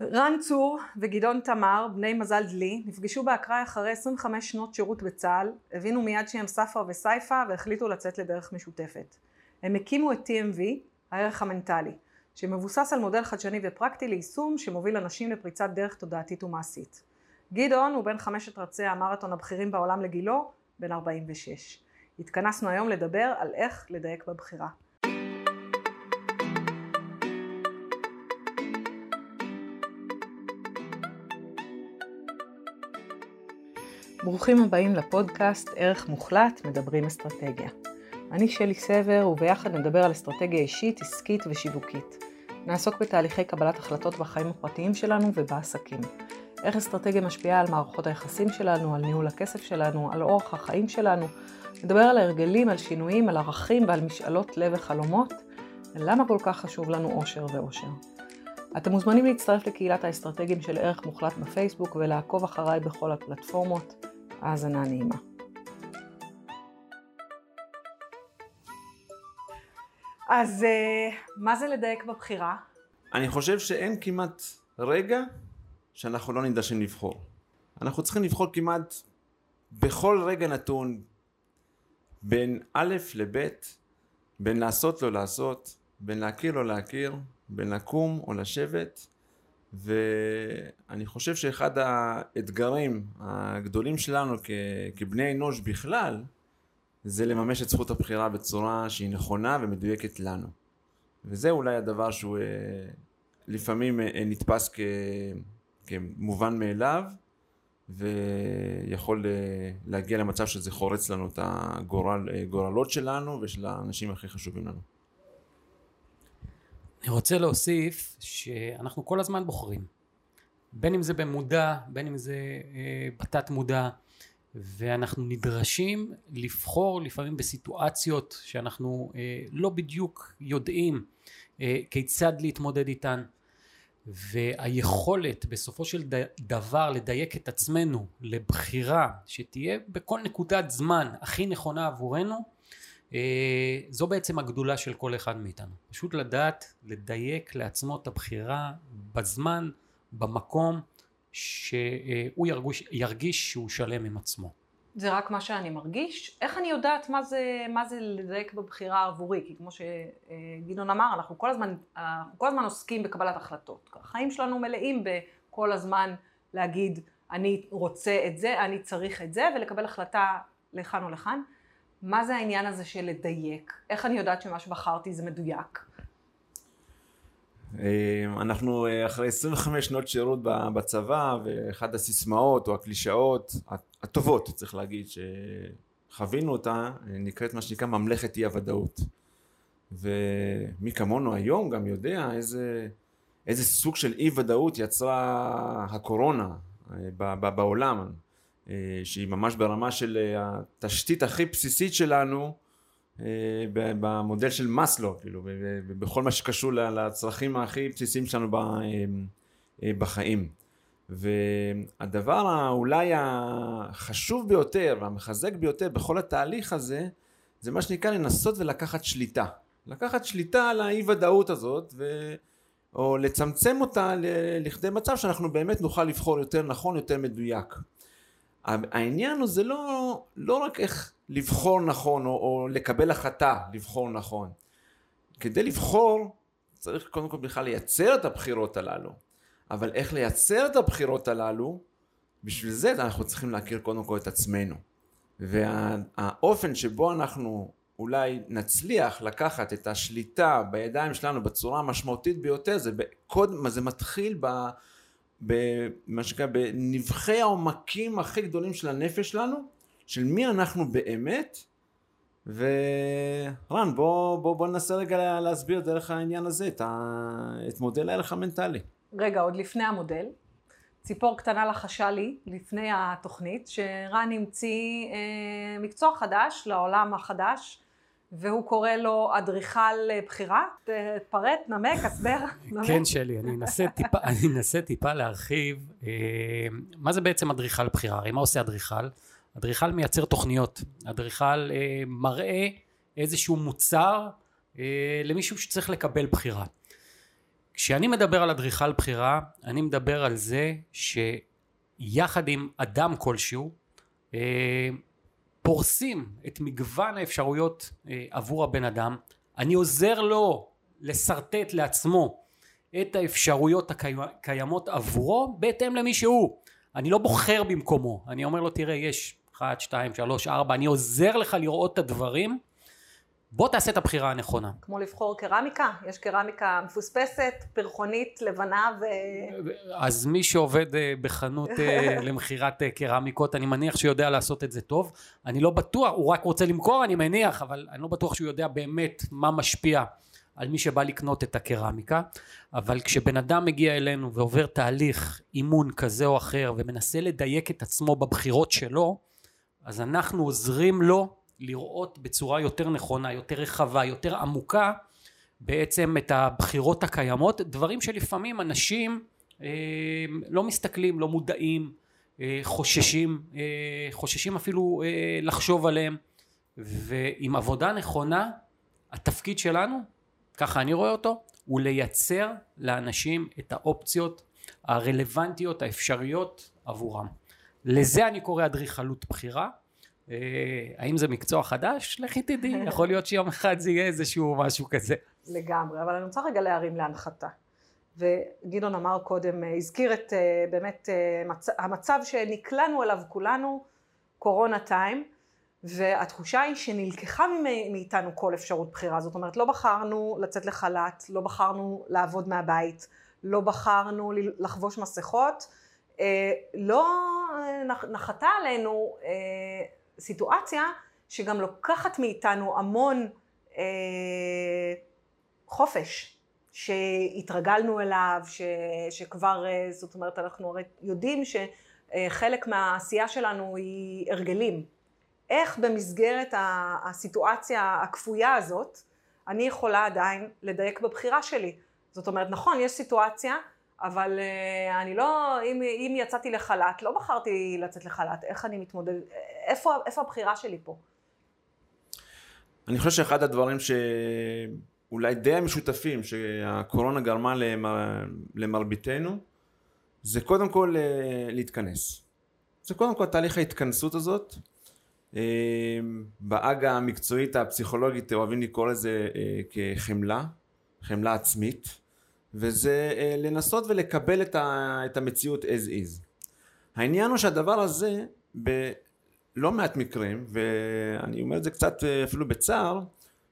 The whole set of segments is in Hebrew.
רן צור וגדעון תמר, בני מזל דלי, נפגשו באקראי אחרי 25 שנות שירות בצה"ל, הבינו מיד שהם ספרא וסייפא והחליטו לצאת לדרך משותפת. הם הקימו את TMV, הערך המנטלי, שמבוסס על מודל חדשני ופרקטי ליישום שמוביל אנשים לפריצת דרך תודעתית ומעשית. גדעון הוא בין חמשת רצי המרתון הבכירים בעולם לגילו, בן 46. התכנסנו היום לדבר על איך לדייק בבחירה. ברוכים הבאים לפודקאסט ערך מוחלט, מדברים אסטרטגיה. אני שלי סבר וביחד נדבר על אסטרטגיה אישית, עסקית ושיווקית. נעסוק בתהליכי קבלת החלטות בחיים הפרטיים שלנו ובעסקים. איך אסטרטגיה משפיעה על מערכות היחסים שלנו, על ניהול הכסף שלנו, על אורח החיים שלנו. נדבר על ההרגלים, על שינויים, על ערכים ועל משאלות לב וחלומות, ולמה כל כך חשוב לנו אושר ואושר. אתם מוזמנים להצטרף לקהילת האסטרטגים של ערך מוחלט בפייסבוק ולעקוב אחריי בכל הפלטפורמות. האזנה נעימה. אז אה, מה זה לדייק בבחירה? אני חושב שאין כמעט רגע שאנחנו לא נדרשים לבחור. אנחנו צריכים לבחור כמעט בכל רגע נתון בין א' לב', בין לעשות לא לעשות, בין להכיר לא להכיר, בין לקום או לשבת, ואני חושב שאחד האתגרים הגדולים שלנו כ... כבני אנוש בכלל, זה לממש את זכות הבחירה בצורה שהיא נכונה ומדויקת לנו. וזה אולי הדבר שהוא אה, לפעמים אה, נתפס כ... כמובן מאליו, ויכול אה, להגיע למצב שזה חורץ לנו את הגורלות שלנו ושל האנשים הכי חשובים לנו. אני רוצה להוסיף שאנחנו כל הזמן בוחרים. בין אם זה במודע בין אם זה אה, בתת מודע ואנחנו נדרשים לבחור לפעמים בסיטואציות שאנחנו אה, לא בדיוק יודעים אה, כיצד להתמודד איתן. והיכולת בסופו של דבר לדייק את עצמנו לבחירה שתהיה בכל נקודת זמן הכי נכונה עבורנו זו בעצם הגדולה של כל אחד מאיתנו. פשוט לדעת לדייק לעצמו את הבחירה בזמן, במקום, שהוא ירגיש, ירגיש שהוא שלם עם עצמו. זה רק מה שאני מרגיש? איך אני יודעת מה זה, מה זה לדייק בבחירה עבורי? כי כמו שגדעון אמר, אנחנו כל הזמן, אנחנו כל הזמן עוסקים בקבלת החלטות. החיים שלנו מלאים בכל הזמן להגיד, אני רוצה את זה, אני צריך את זה, ולקבל החלטה לכאן או לכאן. מה זה העניין הזה של לדייק? איך אני יודעת שמה שבחרתי זה מדויק? אה, אנחנו אה, אחרי 25 שנות שירות בצבא, ואחת הסיסמאות או הקלישאות הטובות, צריך להגיד, שחווינו אותה, אה, נקראת מה שנקרא ממלכת אי הוודאות. ומי כמונו היום גם יודע איזה, איזה סוג של אי ודאות יצרה הקורונה בעולם. אה, שהיא ממש ברמה של אה, התשתית הכי בסיסית שלנו אה, במודל של מאסלו, כאילו, ובכל מה שקשור לצרכים הכי בסיסיים שלנו בחיים. והדבר אולי החשוב ביותר והמחזק ביותר בכל התהליך הזה, זה מה שנקרא לנסות ולקחת שליטה. לקחת שליטה על האי ודאות הזאת, ו... או לצמצם אותה לכדי מצב שאנחנו באמת נוכל לבחור יותר נכון, יותר מדויק. העניין הוא זה לא, לא רק איך לבחור נכון או, או לקבל החלטה לבחור נכון. כדי לבחור צריך קודם כל בכלל לייצר את הבחירות הללו. אבל איך לייצר את הבחירות הללו, בשביל זה אנחנו צריכים להכיר קודם כל את עצמנו. והאופן שבו אנחנו אולי נצליח לקחת את השליטה בידיים שלנו בצורה המשמעותית ביותר, זה, בקוד, זה מתחיל ב... במה שנקרא, בנבחי העומקים הכי גדולים של הנפש שלנו, של מי אנחנו באמת, ורן, בוא, בוא, בוא ננסה רגע להסביר דרך העניין הזה את, ה, את מודל הערך המנטלי. רגע, עוד לפני המודל, ציפור קטנה לחשה לי, לפני התוכנית, שרן המציא אה, מקצוע חדש לעולם החדש, והוא קורא לו אדריכל אה, בחירה. תפרט, נמק, הסבר. כן, שלי, אני אנסה טיפה, אני אנסה טיפה להרחיב. אה, מה זה בעצם אדריכל בחירה? הרי מה עושה אדריכל? אדריכל מייצר תוכניות. אדריכל אה, מראה איזשהו מוצר למישהו שצריך לקבל בחירה. כשאני מדבר על אדריכל בחירה, אני מדבר על זה שיחד עם אדם כלשהו, אה, פורסים את מגוון האפשרויות אה, עבור הבן אדם, אני עוזר לו לשרטט לעצמו את האפשרויות הקיימות עבורו בהתאם למי שהוא. אני לא בוחר במקומו, אני אומר לו תראה יש 1, 2, 3, 4, אני עוזר לך לראות את הדברים בוא תעשה את הבחירה הנכונה. כמו לבחור קרמיקה, יש קרמיקה מפוספסת, פרחונית, לבנה ו... אז מי שעובד אה, בחנות אה, למכירת אה, קרמיקות, אני מניח שיודע לעשות את זה טוב. אני לא בטוח, הוא רק רוצה למכור, אני מניח, אבל אני לא בטוח שהוא יודע באמת מה משפיע על מי שבא לקנות את הקרמיקה. אבל כשבן אדם מגיע אלינו ועובר תהליך אימון כזה או אחר ומנסה לדייק את עצמו בבחירות שלו, אז אנחנו עוזרים לו לראות בצורה יותר נכונה, יותר רחבה, יותר עמוקה בעצם את הבחירות הקיימות, דברים שלפעמים אנשים אה, לא מסתכלים, לא מודעים, אה, חוששים, אה, חוששים אפילו אה, לחשוב עליהם ועם עבודה נכונה התפקיד שלנו, ככה אני רואה אותו, הוא לייצר לאנשים את האופציות הרלוונטיות האפשריות עבורם. לזה אני קורא אדריכלות בחירה האם זה מקצוע חדש? לכי תדעי, יכול להיות שיום אחד זה יהיה איזשהו משהו כזה. לגמרי, אבל אני רוצה רגע להרים להנחתה. וגדעון אמר קודם, אה, הזכיר את אה, באמת המצב שנקלענו אליו כולנו, קורונה טיים, והתחושה היא שנלקחה מאיתנו כל אפשרות בחירה, זאת אומרת לא בחרנו לצאת לחל"ת, לא בחרנו לעבוד מהבית, לא בחרנו לחבוש מסכות, לא נחתה עלינו סיטואציה שגם לוקחת מאיתנו המון אה, חופש שהתרגלנו אליו, ש, שכבר, אה, זאת אומרת, אנחנו הרי יודעים שחלק מהעשייה שלנו היא הרגלים. איך במסגרת הסיטואציה הכפויה הזאת, אני יכולה עדיין לדייק בבחירה שלי. זאת אומרת, נכון, יש סיטואציה אבל uh, אני לא, אם, אם יצאתי לחל"ת, לא בחרתי לצאת לחל"ת, איך אני מתמודד, איפה, איפה הבחירה שלי פה? אני חושב שאחד הדברים שאולי די המשותפים שהקורונה גרמה למר... למרביתנו, זה קודם כל uh, להתכנס. זה קודם כל תהליך ההתכנסות הזאת. Uh, בעגה המקצועית הפסיכולוגית אוהבים לקרוא לזה כחמלה, חמלה עצמית. וזה אה, לנסות ולקבל את, ה, את המציאות as is. העניין הוא שהדבר הזה בלא מעט מקרים, ואני אומר את זה קצת אה, אפילו בצער,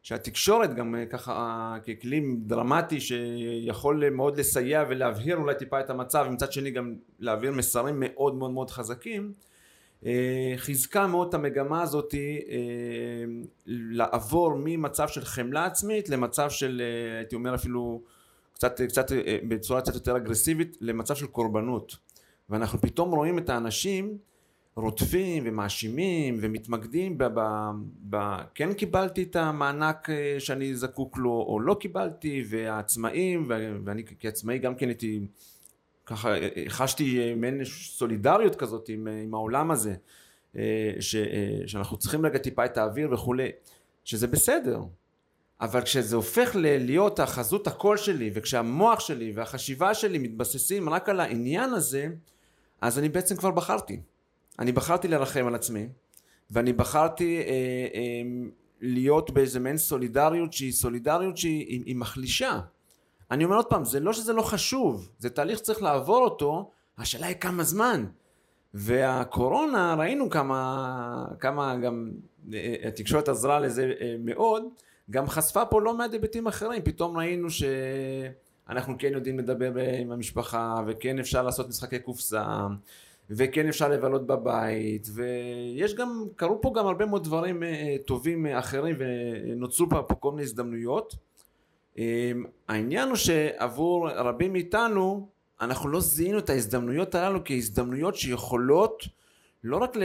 שהתקשורת גם אה, ככה ככלי דרמטי שיכול מאוד לסייע ולהבהיר אולי טיפה את המצב ומצד שני גם להעביר מסרים מאוד מאוד מאוד חזקים חיזקה מאוד את המגמה הזאת לעבור ממצב של חמלה עצמית למצב של הייתי אומר אפילו קצת, קצת אה, בצורה קצת יותר אגרסיבית למצב של קורבנות. ואנחנו פתאום רואים את האנשים רודפים ומאשימים ומתמקדים ב, ב, ב... כן קיבלתי את המענק אה, שאני זקוק לו או לא קיבלתי והעצמאים ואני כעצמאי גם כן הייתי ככה אה, חשתי מעין סולידריות כזאת עם, עם העולם הזה ש, שאנחנו צריכים רגע טיפה את האוויר וכולי שזה בסדר אבל כשזה הופך להיות החזות הקול שלי וכשהמוח שלי והחשיבה שלי מתבססים רק על העניין הזה אז אני בעצם כבר בחרתי. אני בחרתי לרחם על עצמי ואני בחרתי אה, אה, להיות באיזה מעין סולידריות שהיא סולידריות שהיא היא, היא מחלישה. אני אומר עוד פעם זה לא שזה לא חשוב זה תהליך שצריך לעבור אותו השאלה היא כמה זמן. והקורונה ראינו כמה כמה גם אה, התקשורת עזרה לזה אה, מאוד גם חשפה פה לא מעט היבטים אחרים, פתאום ראינו שאנחנו כן יודעים לדבר עם המשפחה, וכן אפשר לעשות משחקי קופסה, וכן אפשר לבלות בבית, ויש גם, קרו פה גם הרבה מאוד דברים אה, טובים אחרים, ונוצרו פה, כל מיני הזדמנויות. אה, העניין הוא שעבור רבים מאיתנו, אנחנו לא זיהינו את ההזדמנויות הללו כהזדמנויות שיכולות לא רק ל...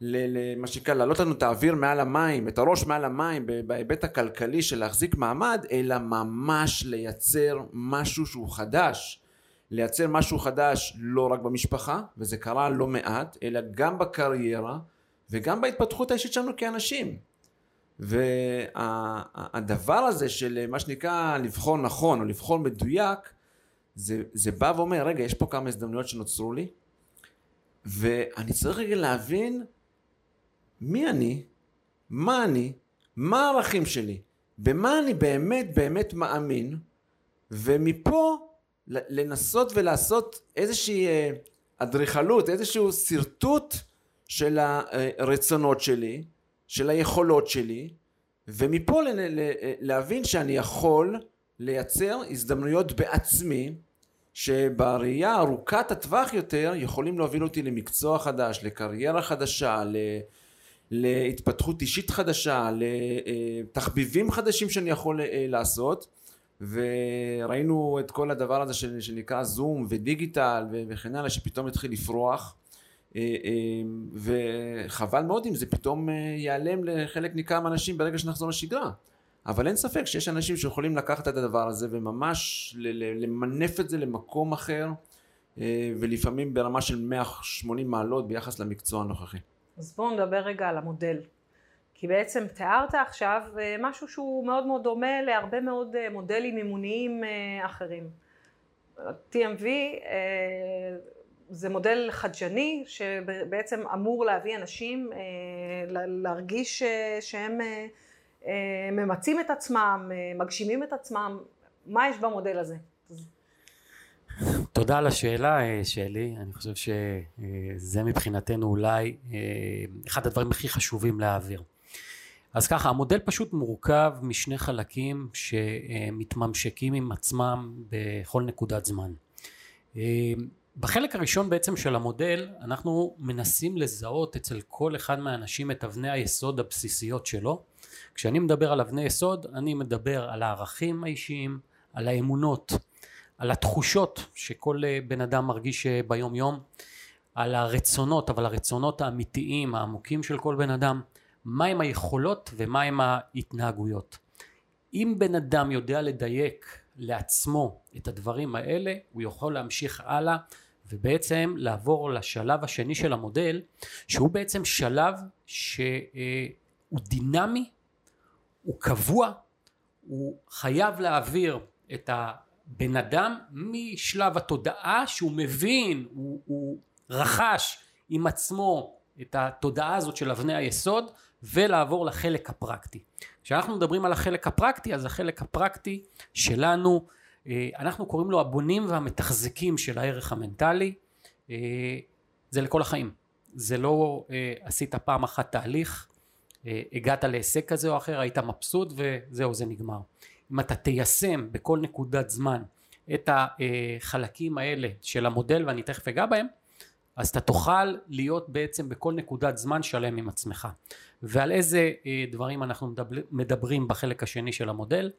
למה שנקרא להעלות לנו את האוויר מעל המים, את הראש מעל המים בהיבט הכלכלי של להחזיק מעמד, אלא ממש לייצר משהו שהוא חדש. לייצר משהו חדש לא רק במשפחה, וזה קרה לא מעט, אלא גם בקריירה וגם בהתפתחות האישית שלנו כאנשים. והדבר הזה של מה שנקרא לבחור נכון או לבחור מדויק, זה, זה בא ואומר, רגע, יש פה כמה הזדמנויות שנוצרו לי, ואני צריך רגע להבין מי אני, מה אני, מה הערכים שלי, במה אני באמת באמת מאמין, ומפה לנסות ולעשות איזושהי אה, אדריכלות, איזשהו שרטוט של הרצונות שלי, של היכולות שלי, ומפה להבין שאני יכול לייצר הזדמנויות בעצמי שבראייה ארוכת הטווח יותר יכולים להוביל אותי למקצוע חדש, לקריירה חדשה, להתפתחות אישית חדשה, לתחביבים חדשים שאני יכול אה, לעשות. וראינו את כל הדבר הזה שנקרא זום ודיגיטל וכן הלאה שפתאום התחיל לפרוח. אה, אה, וחבל מאוד אם זה פתאום ייעלם לחלק ניכר מהאנשים ברגע שנחזור לשגרה. אבל אין ספק שיש אנשים שיכולים לקחת את הדבר הזה וממש למנף את זה למקום אחר ולפעמים ברמה של 180 מעלות ביחס למקצוע הנוכחי. אז בואו נדבר רגע על המודל. כי בעצם תיארת עכשיו אה, משהו שהוא מאוד מאוד דומה להרבה מאוד אה, מודלים מימוניים אה, אחרים. TMV זה מודל חדשני שבעצם אמור להביא אנשים להרגיש שהם ממצים את עצמם, מגשימים את עצמם. מה יש במודל הזה? תודה על השאלה שלי, אני חושב שזה מבחינתנו אולי אחד הדברים הכי חשובים להעביר. אז ככה, המודל פשוט מורכב משני חלקים שמתממשקים עם עצמם בכל נקודת זמן. בחלק הראשון בעצם של המודל אנחנו מנסים לזהות אצל כל אחד מהאנשים את אבני היסוד הבסיסיות שלו. כשאני מדבר על אבני יסוד אני מדבר על הערכים האישיים, על האמונות, על התחושות שכל בן אדם מרגיש ביום יום, על הרצונות, אבל הרצונות האמיתיים העמוקים של כל בן אדם, מהם היכולות ומהם ההתנהגויות. אם בן אדם יודע לדייק לעצמו את הדברים האלה, הוא יכול להמשיך הלאה ובעצם לעבור לשלב השני של המודל, שהוא בעצם שלב שהוא דינמי, הוא קבוע, הוא חייב להעביר את הבן אדם משלב התודעה שהוא מבין, הוא, הוא רכש עם עצמו את התודעה הזאת של אבני היסוד ולעבור לחלק הפרקטי. כשאנחנו מדברים על החלק הפרקטי אז החלק הפרקטי שלנו אה, אנחנו קוראים לו הבונים והמתחזקים של הערך המנטלי. אה, זה לכל החיים. זה לא אה, עשית פעם אחת תהליך הגעת להישג כזה או אחר היית מבסוט וזהו זה נגמר אם אתה תיישם בכל נקודת זמן את החלקים האלה של המודל ואני תכף אגע בהם אז אתה תוכל להיות בעצם בכל נקודת זמן שלם עם עצמך. ועל איזה אה, דברים אנחנו מדברים בחלק השני של המודל?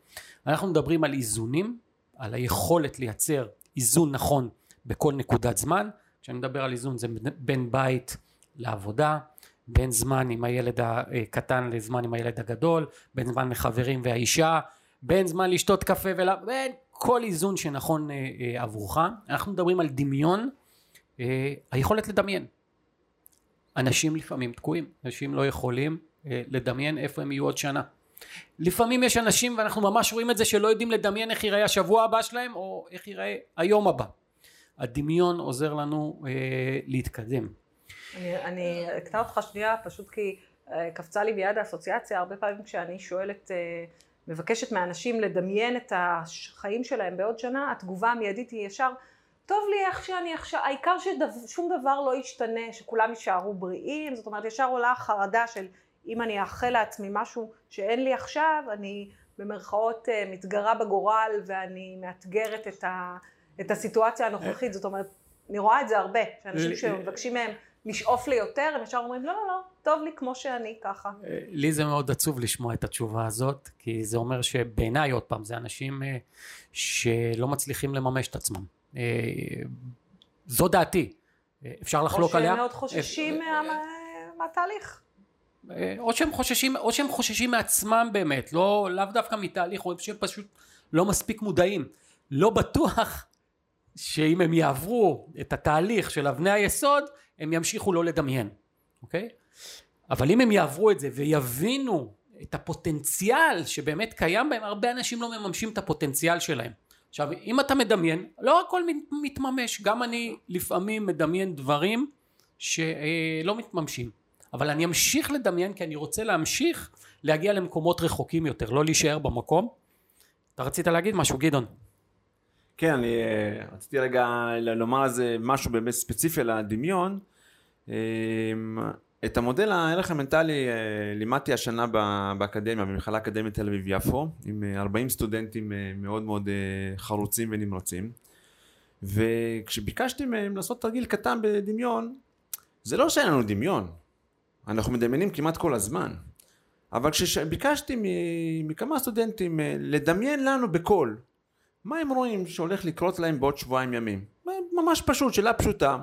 אנחנו מדברים על איזונים, על היכולת לייצר איזון נכון בכל נקודת זמן. כשאני מדבר על איזון זה בין בית לעבודה, בין זמן עם הילד הקטן לזמן עם הילד הגדול, בין זמן לחברים והאישה, בין זמן לשתות קפה ול... בין כל איזון שנכון אה, אה, עבורך. אנחנו מדברים על דמיון אה, היכולת לדמיין. אנשים לפעמים תקועים, אנשים לא יכולים אה, לדמיין איפה הם יהיו עוד שנה. לפעמים יש אנשים ואנחנו ממש רואים את זה שלא יודעים לדמיין איך ייראה השבוע הבא שלהם או איך ייראה היום הבא. הדמיון עוזר לנו אה, להתקדם. אני אקטע אותך שנייה פשוט כי אה, קפצה לי ביד האסוציאציה הרבה פעמים כשאני שואלת אה, מבקשת מאנשים לדמיין את החיים שלהם בעוד שנה התגובה המיידית היא ישר טוב לי איך שאני עכשיו, העיקר ששום דבר לא ישתנה, שכולם יישארו בריאים, זאת אומרת ישר עולה החרדה של אם אני אאחל לעצמי משהו שאין לי עכשיו, אני במרכאות אה, מתגרה בגורל ואני מאתגרת את, ה, את הסיטואציה הנוכחית, זאת אומרת, אני רואה את זה הרבה, שאנשים שמבקשים מהם לשאוף ליותר, הם ישר אומרים לא לא לא, טוב לי כמו שאני ככה. אה, לי זה מאוד עצוב לשמוע את התשובה הזאת, כי זה אומר שבעיניי עוד פעם, זה אנשים אה, שלא מצליחים לממש את עצמם. אה, זו דעתי. אפשר לחלוק עליה. או שהם מאוד חוששים מהתהליך. או שהם חוששים, או שהם חוששים מעצמם באמת, לא, לאו דווקא מתהליך, או שהם פשוט לא מספיק מודעים. לא בטוח שאם הם יעברו את התהליך של אבני היסוד, הם ימשיכו לא לדמיין, אוקיי? אבל אם הם יעברו את זה ויבינו את הפוטנציאל שבאמת קיים בהם, הרבה אנשים לא מממשים את הפוטנציאל שלהם. עכשיו, אם אתה מדמיין, לא הכל מתממש, גם אני לפעמים מדמיין דברים שלא מתממשים. אבל אני אמשיך לדמיין כי אני רוצה להמשיך להגיע למקומות רחוקים יותר, לא להישאר במקום. אתה רצית להגיד משהו, גדעון? כן, אני אה, רציתי רגע לומר על זה משהו באמת ספציפי על הדמיון. אה, את המודל הערך המנטלי אה, לימדתי השנה באקדמיה, במכללה האקדמית תל אביב יפו, עם 40 סטודנטים מאוד מאוד חרוצים ונמרצים. וכשביקשתי מהם לעשות תרגיל קטן בדמיון, זה לא שאין לנו דמיון, אנחנו מדמיינים כמעט כל הזמן. אבל כשביקשתי מכמה סטודנטים לדמיין לנו בקול מה הם רואים שהולך לקרות להם בעוד שבועיים ימים? ממש פשוט, שאלה פשוטה.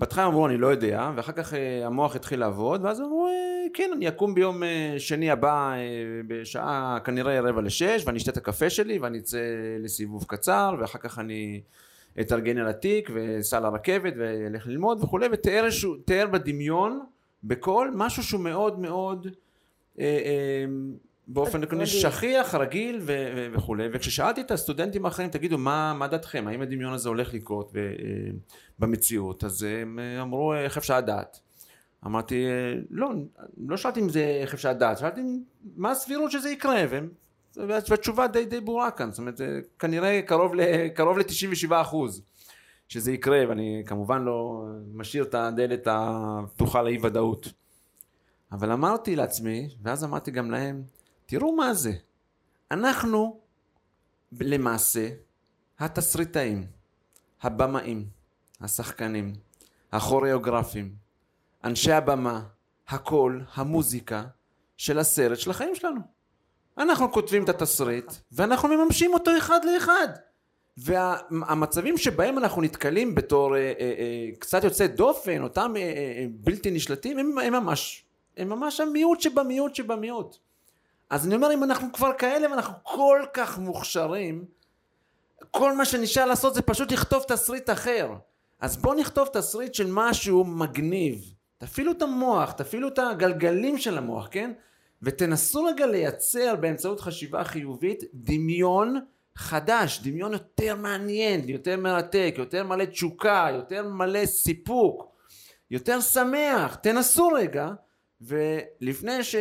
בהתחלה אמרו אני לא יודע, ואחר כך אה, המוח התחיל לעבוד, ואז אמרו אה, כן אני אקום ביום אה, שני הבא בשעה כנראה רבע לשש, ואני אשתה את הקפה שלי, ואני אצא לסיבוב קצר, ואחר כך אני אתארגן על התיק, ואסע לרכבת, ואלך ללמוד וכולי, ותיאר בדמיון, בקול, משהו שהוא מאוד מאוד אה, אה, באופן עקרוני שכיח, רגיל ו- וכולי, וכששאלתי את הסטודנטים האחרים, תגידו, מה, מה דעתכם, האם הדמיון הזה הולך לקרות ו- אה, במציאות, אז הם אה, אמרו, איך אפשר לדעת? אמרתי, אה, לא, לא שאלתי אם זה איך אפשר לדעת, שאלתי מה הסבירות שזה יקרה, והם, והתשובה די די ברורה כאן, זאת אומרת, זה כנראה קרוב, ל, קרוב ל-97 אחוז שזה יקרה, ואני כמובן לא משאיר את הדלת הפתוחה לאי ודאות. אבל אמרתי לעצמי, ואז אמרתי גם להם, תראו מה זה. אנחנו למעשה התסריטאים, הבמאים, השחקנים, הכוריאוגרפים, אנשי הבמה, הקול, המוזיקה של הסרט של החיים שלנו. אנחנו כותבים את התסריט ואנחנו מממשים אותו אחד לאחד. והמצבים שבהם אנחנו נתקלים בתור אה, אה, אה, קצת יוצא דופן, אותם אה, אה, בלתי נשלטים, הם, הם ממש, הם ממש המיעוט שבמיעוט שבמיעוט. אז אני אומר, אם אנחנו כבר כאלה ואנחנו כל כך מוכשרים, כל מה שנשאר לעשות זה פשוט לכתוב תסריט אחר. אז בואו נכתוב תסריט של משהו מגניב. תפעילו את המוח, תפעילו את הגלגלים של המוח, כן? ותנסו רגע לייצר באמצעות חשיבה חיובית דמיון חדש, דמיון יותר מעניין, יותר מרתק, יותר מלא תשוקה, יותר מלא סיפוק, יותר שמח. תנסו רגע. ולפני ש...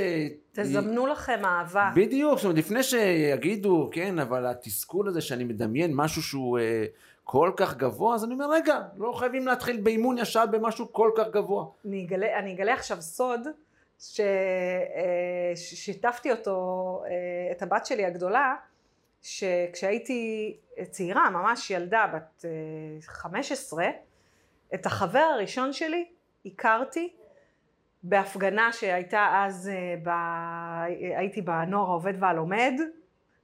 תזמנו לכם אהבה. בדיוק, זאת אומרת, לפני שיגידו, כן, אבל התסכול הזה שאני מדמיין משהו שהוא אה, כל כך גבוה, אז אני אומר, רגע, לא חייבים להתחיל באימון ישר במשהו כל כך גבוה. אני אגלה, אני אגלה עכשיו סוד, ששיתפתי אה, אותו, אה, את הבת שלי הגדולה, שכשהייתי צעירה, ממש ילדה, בת אה, 15, את החבר הראשון שלי הכרתי בהפגנה שהייתה אז, אה, ב... הייתי בנוער העובד והלומד,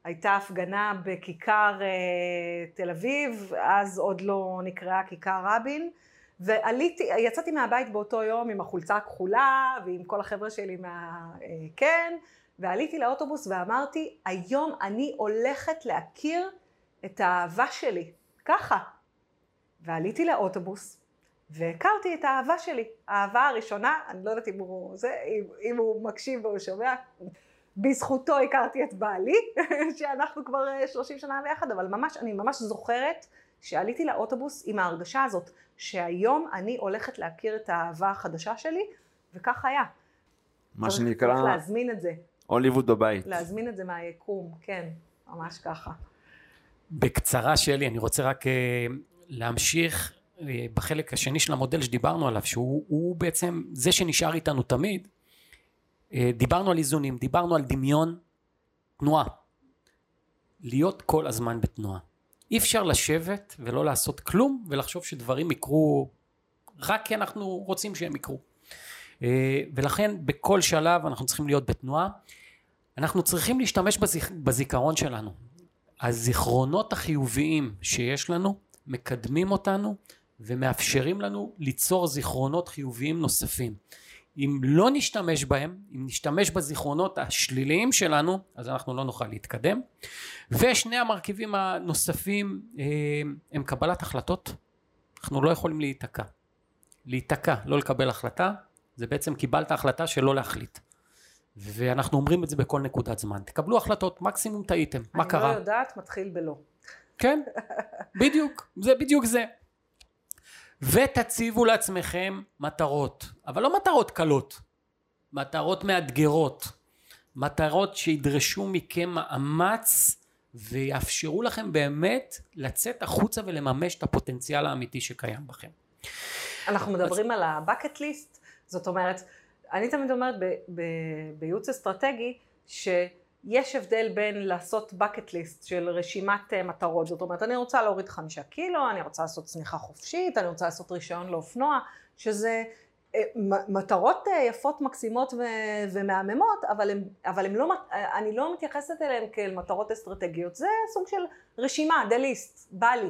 הייתה הפגנה בכיכר אה, תל אביב, אז עוד לא נקראה כיכר רבין, ועליתי, יצאתי מהבית באותו יום עם החולצה הכחולה ועם כל החבר'ה שלי מהקן, אה, ועליתי לאוטובוס ואמרתי, היום אני הולכת להכיר את האהבה שלי, ככה. ועליתי לאוטובוס, והכרתי את האהבה שלי, האהבה הראשונה, אני לא יודעת אם הוא, זה, אם, אם הוא מקשיב והוא שומע, בזכותו הכרתי את בעלי, שאנחנו כבר 30 אה, שנה ביחד, אבל ממש, אני ממש זוכרת שעליתי לאוטובוס עם ההרגשה הזאת, שהיום אני הולכת להכיר את האהבה החדשה שלי, וכך היה. מה שנקרא... צריך להזמין את זה. הוליווד בבית. להזמין את זה מהיקום, כן, ממש ככה. בקצרה שלי, אני רוצה רק uh, להמשיך בחלק השני של המודל שדיברנו עליו, שהוא בעצם זה שנשאר איתנו תמיד, אה, דיברנו על איזונים, דיברנו על דמיון, תנועה. להיות כל הזמן בתנועה. אי אפשר לשבת ולא לעשות כלום ולחשוב שדברים יקרו רק כי אנחנו רוצים שהם יקרו. אה, ולכן בכל שלב אנחנו צריכים להיות בתנועה. אנחנו צריכים להשתמש בזיכ... בזיכרון שלנו. הזיכרונות החיוביים שיש לנו מקדמים אותנו ומאפשרים לנו ליצור זיכרונות חיוביים נוספים. אם לא נשתמש בהם, אם נשתמש בזיכרונות השליליים שלנו, אז אנחנו לא נוכל להתקדם. ושני המרכיבים הנוספים אה, הם קבלת החלטות. אנחנו לא יכולים להיתקע. להיתקע, לא לקבל החלטה, זה בעצם קיבלת החלטה שלא להחליט. ואנחנו אומרים את זה בכל נקודת זמן. תקבלו החלטות, מקסימום טעיתם, מה אני קרה? לא יודעת, מתחיל בלא. כן, בדיוק, זה בדיוק זה. ותציבו לעצמכם מטרות, אבל לא מטרות קלות, מטרות מאתגרות, מטרות שידרשו מכם מאמץ ויאפשרו לכם באמת לצאת החוצה ולממש את הפוטנציאל האמיתי שקיים בכם. אנחנו מדברים על ה-bucket list, זאת אומרת, אני תמיד אומרת בייעוץ אסטרטגי, שיש הבדל בין לעשות bucket list של רשימת אה, מטרות, זאת אומרת, אני רוצה להוריד חמישה קילו, אני רוצה לעשות צניחה חופשית, אני רוצה לעשות רישיון לאופנוע, שזה אה, מטרות אה, יפות, מקסימות ו- ומהממות, אבל, הם, אבל הם לא, אני לא מתייחסת אליהן כאל מטרות אסטרטגיות, זה סוג של רשימה, the list, בא לי.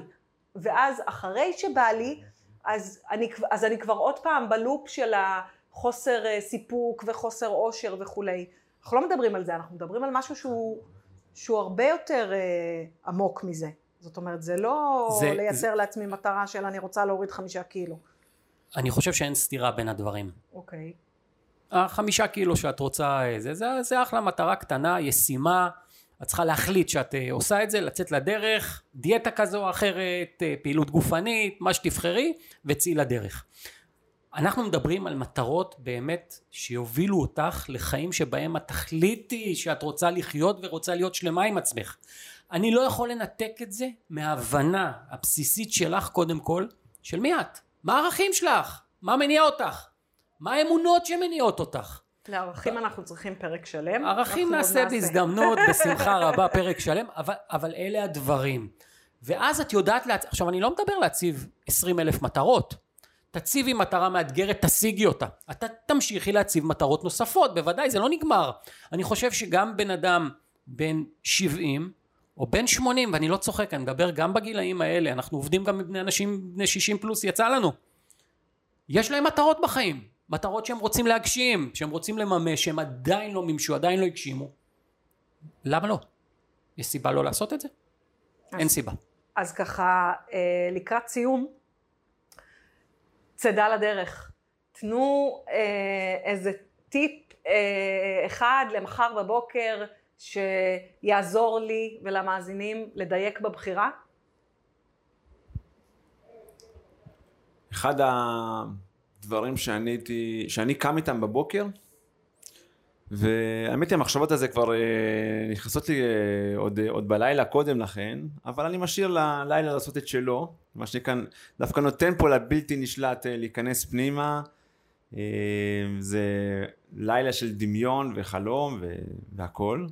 ואז אחרי שבא לי, אז אני, אז אני כבר עוד פעם בלופ של החוסר סיפוק וחוסר אושר וכולי. אנחנו לא מדברים על זה, אנחנו מדברים על משהו שהוא, שהוא הרבה יותר אה, עמוק מזה. זאת אומרת, זה לא זה- לייצר זה... לעצמי מטרה של אני רוצה להוריד חמישה קילו. אני חושב שאין סתירה בין הדברים. אוקיי. החמישה קילו שאת רוצה, אה, זה, זה, זה אחלה מטרה קטנה, ישימה, את צריכה להחליט שאת אה, עושה את זה, לצאת לדרך, דיאטה כזו או אחרת, אה, פעילות גופנית, מה שתבחרי, וצאי לדרך. אנחנו מדברים על מטרות באמת שיובילו אותך לחיים שבהם את תחליטי שאת רוצה לחיות ורוצה להיות שלמה עם עצמך. אני לא יכול לנתק את זה מההבנה הבסיסית שלך קודם כל, של מי את? מה הערכים שלך? מה מניע אותך? מה האמונות שמניעות אותך? לערכים אנחנו צריכים פרק שלם. ערכים נעשה בהזדמנות, בשמחה רבה, פרק שלם, אבל, אבל אלה הדברים. ואז את יודעת, להצ... עכשיו אני לא מדבר להציב 20 אלף מטרות. תציבי מטרה מאתגרת, תשיגי אותה. אתה תמשיכי להציב מטרות נוספות, בוודאי, זה לא נגמר. אני חושב שגם בן אדם בן 70 או בן 80, ואני לא צוחק, אני מדבר גם בגילאים האלה, אנחנו עובדים גם עם בני אנשים בני 60 פלוס, יצא לנו. יש להם מטרות בחיים, מטרות שהם רוצים להגשים, שהם רוצים לממש, שהם עדיין לא מימשו, עדיין לא הגשימו. למה לא? יש סיבה לא לעשות את זה? אין סיבה. אז ככה, אה, לקראת סיום, צידה לדרך. תנו אה, איזה טיפ אה, אחד למחר בבוקר שיעזור לי ולמאזינים לדייק בבחירה. אחד הדברים שאני, שאני קם איתם בבוקר, והאמת היא המחשבות הזה כבר אה, נכנסות לי אה, עוד, אה, עוד בלילה קודם לכן, אבל אני משאיר ללילה לעשות את שלו, מה שנקרא, דווקא נותן פה לבלתי נשלט אה, להיכנס פנימה, אה, זה לילה של דמיון וחלום והכל,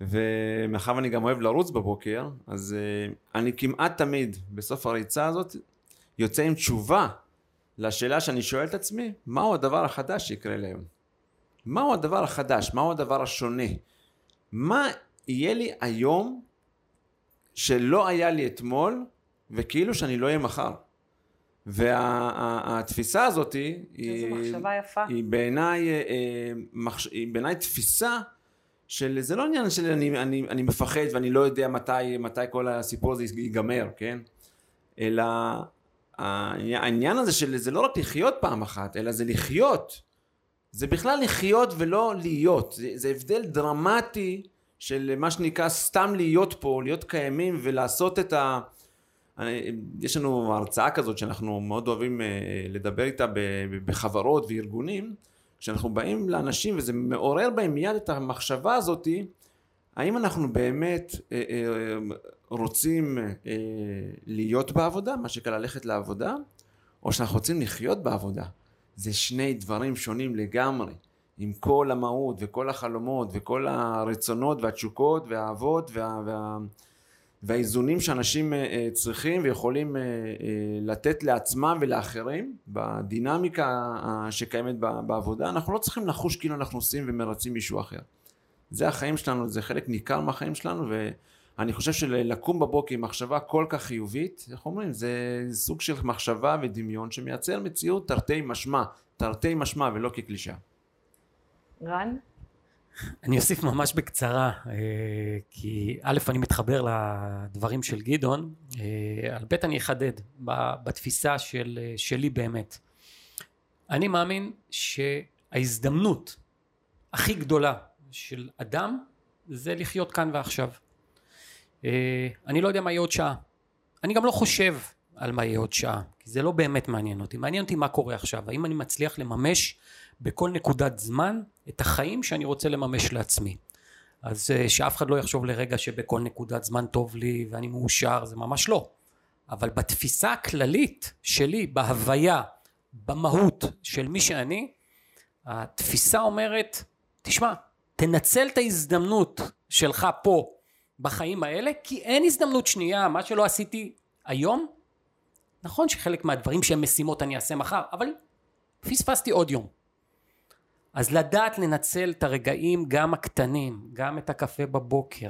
ומאחר ואני גם אוהב לרוץ בבוקר, אז אה, אני כמעט תמיד בסוף הריצה הזאת יוצא עם תשובה לשאלה שאני שואל את עצמי, מהו הדבר החדש שיקרה לי היום? מהו הדבר החדש? מהו הדבר השונה? מה יהיה לי היום שלא היה לי אתמול וכאילו שאני לא אהיה מחר? והתפיסה הזאת איזו היא. היא בעיניי אה, אה, מחש... היא בעיניי תפיסה של זה לא עניין של אני, אני, אני מפחד ואני לא יודע מתי, מתי כל הסיפור הזה ייגמר, כן? אלא העניין הזה של זה לא רק לחיות פעם אחת, אלא זה לחיות. זה בכלל לחיות ולא להיות. זה, זה הבדל דרמטי של מה שנקרא סתם להיות פה, להיות קיימים ולעשות את ה... יש לנו הרצאה כזאת שאנחנו מאוד אוהבים אה, לדבר איתה בחברות וארגונים, כשאנחנו באים לאנשים וזה מעורר בהם מיד את המחשבה הזאתי, האם אנחנו באמת אה, אה, רוצים להיות בעבודה, מה שנקרא ללכת לעבודה, או שאנחנו רוצים לחיות בעבודה. זה שני דברים שונים לגמרי, עם כל המהות וכל החלומות וכל הרצונות והתשוקות והאהבות וה, וה, והאיזונים שאנשים צריכים ויכולים לתת לעצמם ולאחרים בדינמיקה שקיימת בעבודה. אנחנו לא צריכים לחוש כאילו אנחנו עושים ומרצים מישהו אחר. זה החיים שלנו, זה חלק ניכר מהחיים שלנו ואני חושב שלקום בבוקר עם מחשבה כל כך חיובית, איך אומרים, זה סוג של מחשבה ודמיון שמייצר מציאות תרתי משמע, תרתי משמע ולא כקלישה. רן? אני אוסיף ממש בקצרה, כי א', אני מתחבר לדברים של גדעון, על ב' אני אחדד בתפיסה של, שלי באמת. אני מאמין שההזדמנות הכי גדולה של אדם זה לחיות כאן ועכשיו. אה, אני לא יודע מה יהיה עוד שעה. אני גם לא חושב על מה יהיה עוד שעה, כי זה לא באמת מעניין אותי. מעניין אותי מה קורה עכשיו. האם אני מצליח לממש בכל נקודת זמן את החיים שאני רוצה לממש לעצמי. אז אה, שאף אחד לא יחשוב לרגע שבכל נקודת זמן טוב לי ואני מאושר, זה ממש לא. אבל בתפיסה הכללית שלי, בהוויה, במהות של מי שאני, התפיסה אומרת, תשמע, תנצל את ההזדמנות שלך פה בחיים האלה, כי אין הזדמנות שנייה, מה שלא עשיתי היום, נכון שחלק מהדברים שהם משימות אני אעשה מחר, אבל פספסתי עוד יום. אז לדעת לנצל את הרגעים גם הקטנים, גם את הקפה בבוקר,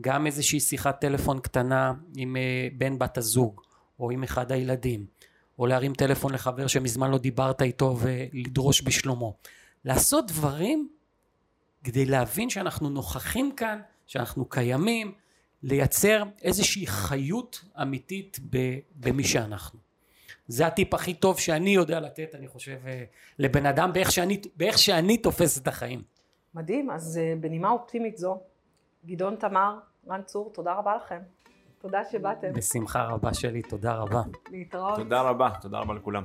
גם איזושהי שיחת טלפון קטנה עם אה, בן בת הזוג, או עם אחד הילדים, או להרים טלפון לחבר שמזמן לא דיברת איתו ולדרוש בשלומו. לעשות דברים כדי להבין שאנחנו נוכחים כאן, שאנחנו קיימים, לייצר איזושהי חיות אמיתית במי שאנחנו. זה הטיפ הכי טוב שאני יודע לתת, אני חושב, אה, לבן אדם באיך שאני, באיך שאני תופס את החיים. מדהים, אז אה, בנימה אופטימית זו, גדעון תמר, רן צור, תודה רבה לכם. תודה שבאתם. בשמחה רבה שלי, תודה רבה. להתראות. תודה רבה, תודה רבה לכולם.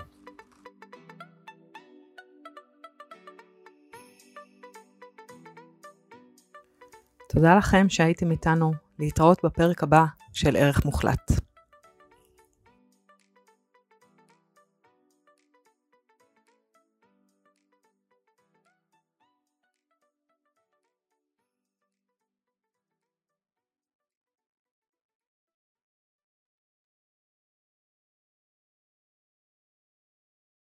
תודה לכם שהייתם איתנו להתראות בפרק הבא של ערך מוחלט.